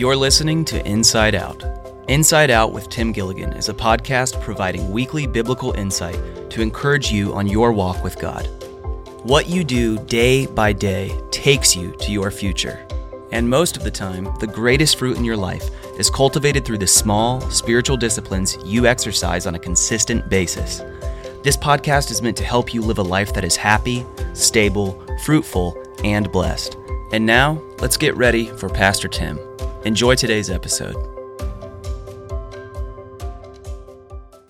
You're listening to Inside Out. Inside Out with Tim Gilligan is a podcast providing weekly biblical insight to encourage you on your walk with God. What you do day by day takes you to your future. And most of the time, the greatest fruit in your life is cultivated through the small, spiritual disciplines you exercise on a consistent basis. This podcast is meant to help you live a life that is happy, stable, fruitful, and blessed. And now, let's get ready for Pastor Tim. Enjoy today's episode.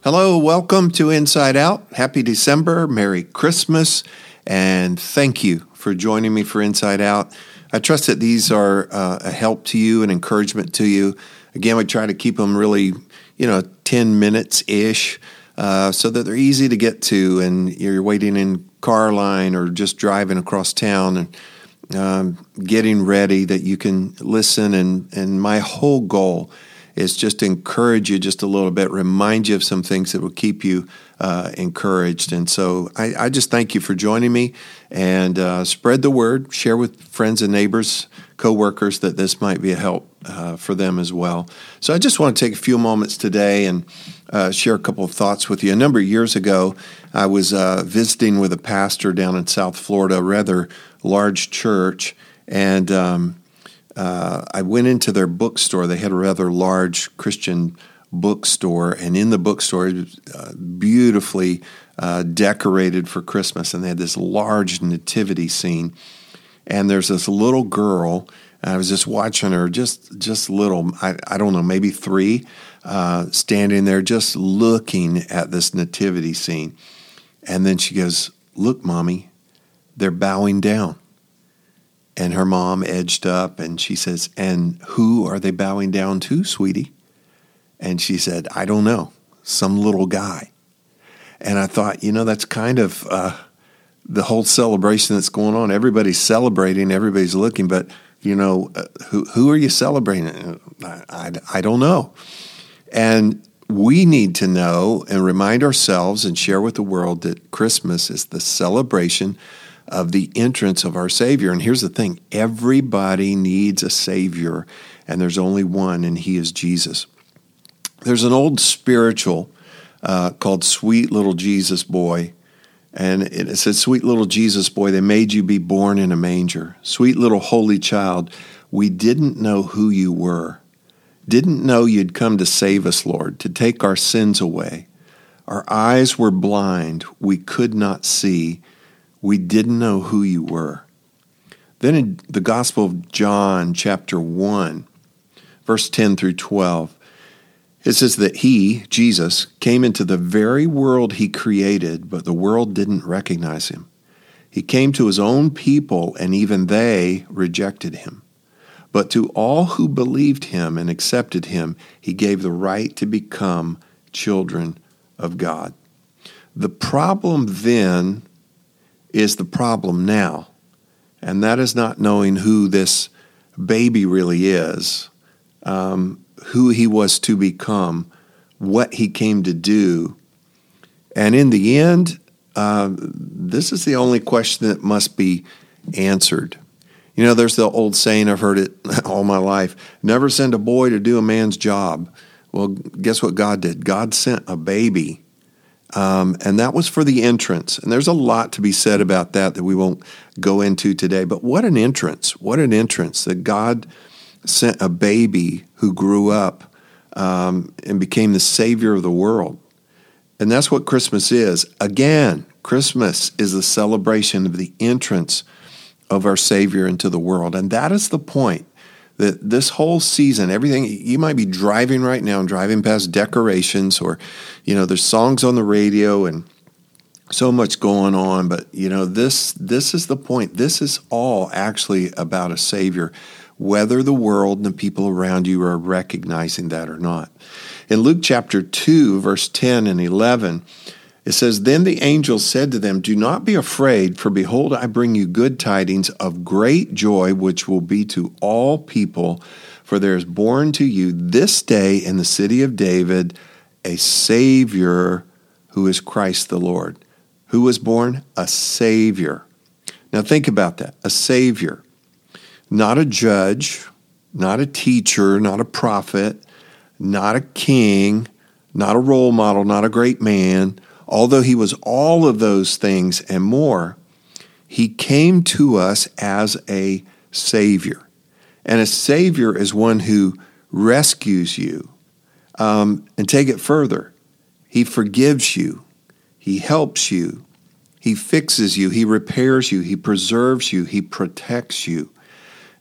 Hello, welcome to Inside Out. Happy December, Merry Christmas, and thank you for joining me for Inside Out. I trust that these are uh, a help to you, an encouragement to you. Again, we try to keep them really, you know, 10 minutes ish. Uh, so that they're easy to get to, and you're waiting in car line or just driving across town and um, getting ready that you can listen. And and my whole goal is just to encourage you just a little bit, remind you of some things that will keep you uh, encouraged. And so I, I, just thank you for joining me and uh, spread the word, share with friends and neighbors, coworkers that this might be a help uh, for them as well. So I just want to take a few moments today and uh, share a couple of thoughts with you. A number of years ago, I was uh, visiting with a pastor down in South Florida, a rather large church, and um, uh, I went into their bookstore. They had a rather large Christian bookstore, and in the bookstore, it was uh, beautifully uh, decorated for Christmas, and they had this large nativity scene. And there's this little girl. I was just watching her, just just little. I, I don't know, maybe three, uh, standing there, just looking at this nativity scene. And then she goes, "Look, mommy, they're bowing down." And her mom edged up and she says, And who are they bowing down to, sweetie? And she said, I don't know, some little guy. And I thought, you know, that's kind of uh, the whole celebration that's going on. Everybody's celebrating, everybody's looking, but, you know, uh, who, who are you celebrating? I, I, I don't know. And we need to know and remind ourselves and share with the world that Christmas is the celebration of the entrance of our Savior. And here's the thing everybody needs a Savior, and there's only one, and He is Jesus. There's an old spiritual uh, called Sweet Little Jesus Boy. And it said, Sweet little Jesus boy, they made you be born in a manger. Sweet little holy child, we didn't know who you were. Didn't know you'd come to save us, Lord, to take our sins away. Our eyes were blind, we could not see we didn't know who you were. Then in the Gospel of John, chapter 1, verse 10 through 12, it says that he, Jesus, came into the very world he created, but the world didn't recognize him. He came to his own people, and even they rejected him. But to all who believed him and accepted him, he gave the right to become children of God. The problem then is the problem now. And that is not knowing who this baby really is, um, who he was to become, what he came to do. And in the end, uh, this is the only question that must be answered. You know, there's the old saying, I've heard it all my life never send a boy to do a man's job. Well, guess what God did? God sent a baby um, and that was for the entrance. And there's a lot to be said about that that we won't go into today. But what an entrance! What an entrance that God sent a baby who grew up um, and became the Savior of the world. And that's what Christmas is. Again, Christmas is the celebration of the entrance of our Savior into the world. And that is the point that this whole season, everything you might be driving right now and driving past decorations, or you know, there's songs on the radio and so much going on. But you know, this this is the point. This is all actually about a Savior, whether the world and the people around you are recognizing that or not. In Luke chapter two, verse ten and eleven. It says, Then the angel said to them, Do not be afraid, for behold, I bring you good tidings of great joy, which will be to all people. For there is born to you this day in the city of David a Savior who is Christ the Lord. Who was born? A Savior. Now think about that a Savior, not a judge, not a teacher, not a prophet, not a king, not a role model, not a great man, although he was all of those things and more, he came to us as a Savior. And a Savior is one who rescues you. Um, and take it further, He forgives you, He helps you, He fixes you, He repairs you, He preserves you, He protects you.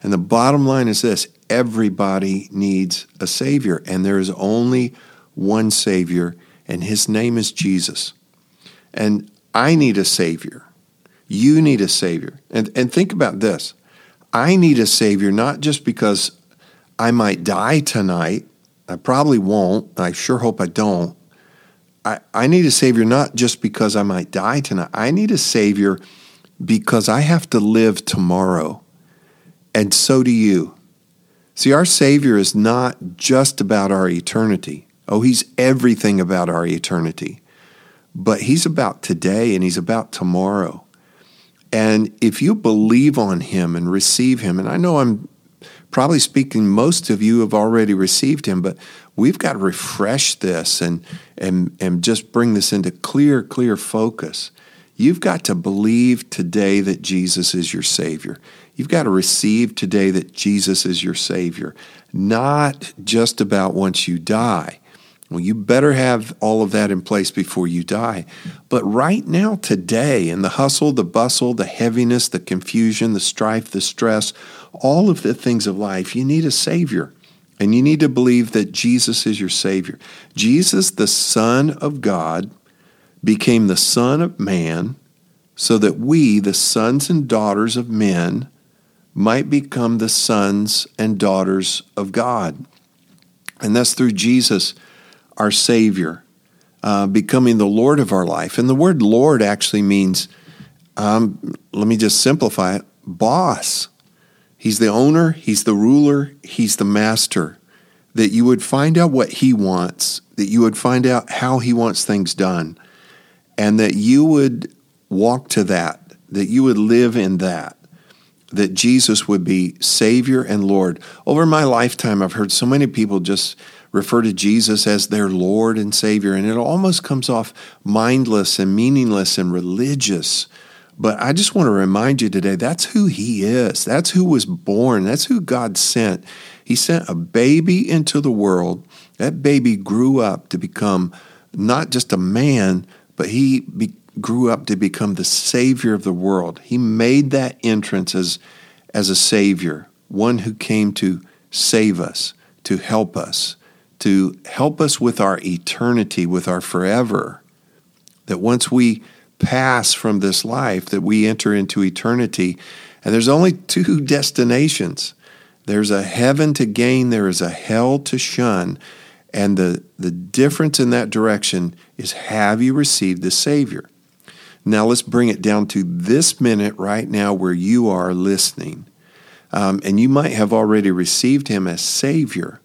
And the bottom line is this everybody needs a Savior, and there is only one Savior, and His name is Jesus. And I need a Savior. You need a Savior. And, and think about this I need a Savior not just because I might die tonight. I probably won't. I sure hope I don't. I, I need a Savior not just because I might die tonight. I need a Savior because I have to live tomorrow. And so do you. See, our Savior is not just about our eternity. Oh, He's everything about our eternity. But He's about today and He's about tomorrow. And if you believe on Him and receive Him, and I know I'm probably speaking, most of you have already received Him, but we've got to refresh this and, and, and just bring this into clear, clear focus. You've got to believe today that Jesus is your Savior. You've got to receive today that Jesus is your Savior, not just about once you die. Well, you better have all of that in place before you die. But right now, today, in the hustle, the bustle, the heaviness, the confusion, the strife, the stress, all of the things of life, you need a Savior. And you need to believe that Jesus is your Savior. Jesus, the Son of God, became the Son of Man so that we, the sons and daughters of men, might become the sons and daughters of God. And that's through Jesus our Savior, uh, becoming the Lord of our life. And the word Lord actually means, um, let me just simplify it, boss. He's the owner, He's the ruler, He's the master. That you would find out what He wants, that you would find out how He wants things done, and that you would walk to that, that you would live in that that Jesus would be Savior and Lord. Over my lifetime, I've heard so many people just refer to Jesus as their Lord and Savior, and it almost comes off mindless and meaningless and religious. But I just want to remind you today that's who He is. That's who was born. That's who God sent. He sent a baby into the world. That baby grew up to become not just a man, but he be- grew up to become the Savior of the world. He made that entrance as, as a Savior, one who came to save us, to help us to help us with our eternity, with our forever. That once we pass from this life, that we enter into eternity. And there's only two destinations there's a heaven to gain, there is a hell to shun. And the, the difference in that direction is have you received the Savior? Now let's bring it down to this minute right now where you are listening. Um, and you might have already received Him as Savior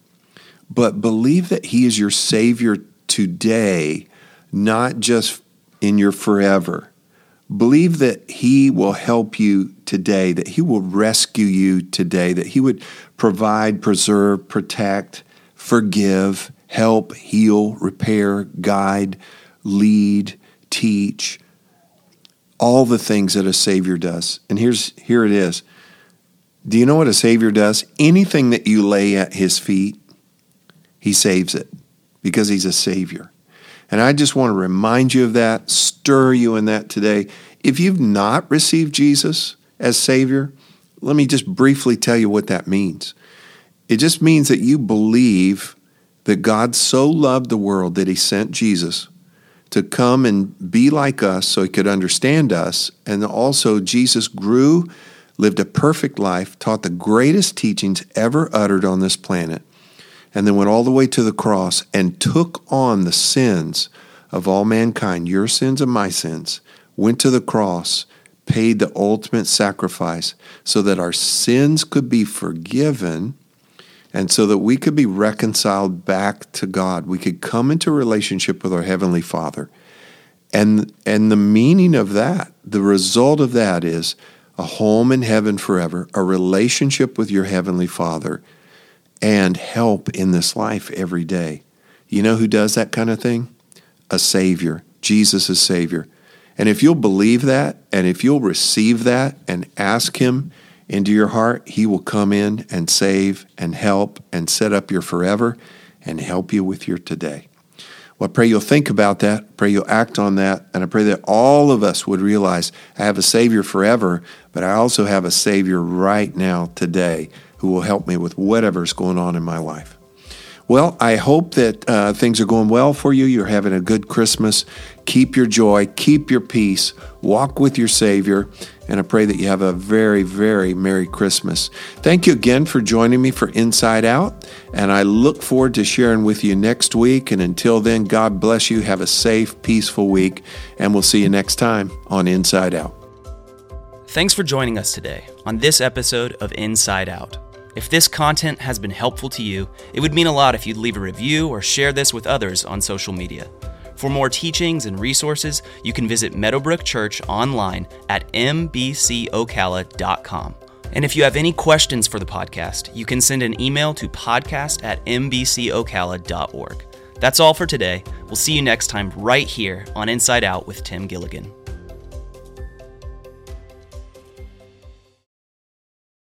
but believe that He is your Savior today, not just in your forever. Believe that He will help you today, that He will rescue you today, that He would provide, preserve, protect, forgive, help, heal, repair, guide, lead, teach, all the things that a Savior does. And here's here it is. Do you know what a Savior does? Anything that you lay at His feet, he saves it because He's a Savior. And I just want to remind you of that, stir you in that today. If you've not received Jesus as Savior, let me just briefly tell you what that means. It just means that you believe that God so loved the world that He sent Jesus to come and be like us so He could understand us. And also, Jesus grew, lived a perfect life, taught the greatest teachings ever uttered on this planet and then went all the way to the cross and took on the sins of all mankind, your sins and my sins, went to the cross, paid the ultimate sacrifice so that our sins could be forgiven and so that we could be reconciled back to God. We could come into relationship with our heavenly Father. And and the meaning of that, the result of that is a home in heaven forever, a relationship with your heavenly Father and help in this life every day. You know who does that kind of thing? A Savior. Jesus is Savior. And if you'll believe that, and if you'll receive that and ask Him into your heart, He will come in and save and help and set up your forever and help you with your today. Well, I pray you'll think about that. Pray you'll act on that. And I pray that all of us would realize I have a Savior forever, but I also have a Savior right now, today, who will help me with whatever's going on in my life. Well, I hope that uh, things are going well for you. You're having a good Christmas. Keep your joy, keep your peace, walk with your Savior, and I pray that you have a very, very Merry Christmas. Thank you again for joining me for Inside Out, and I look forward to sharing with you next week. And until then, God bless you. Have a safe, peaceful week, and we'll see you next time on Inside Out. Thanks for joining us today on this episode of Inside Out. If this content has been helpful to you, it would mean a lot if you'd leave a review or share this with others on social media. For more teachings and resources, you can visit Meadowbrook Church online at mbcocala.com. And if you have any questions for the podcast, you can send an email to podcast at mbcocala.org. That's all for today. We'll see you next time right here on Inside Out with Tim Gilligan.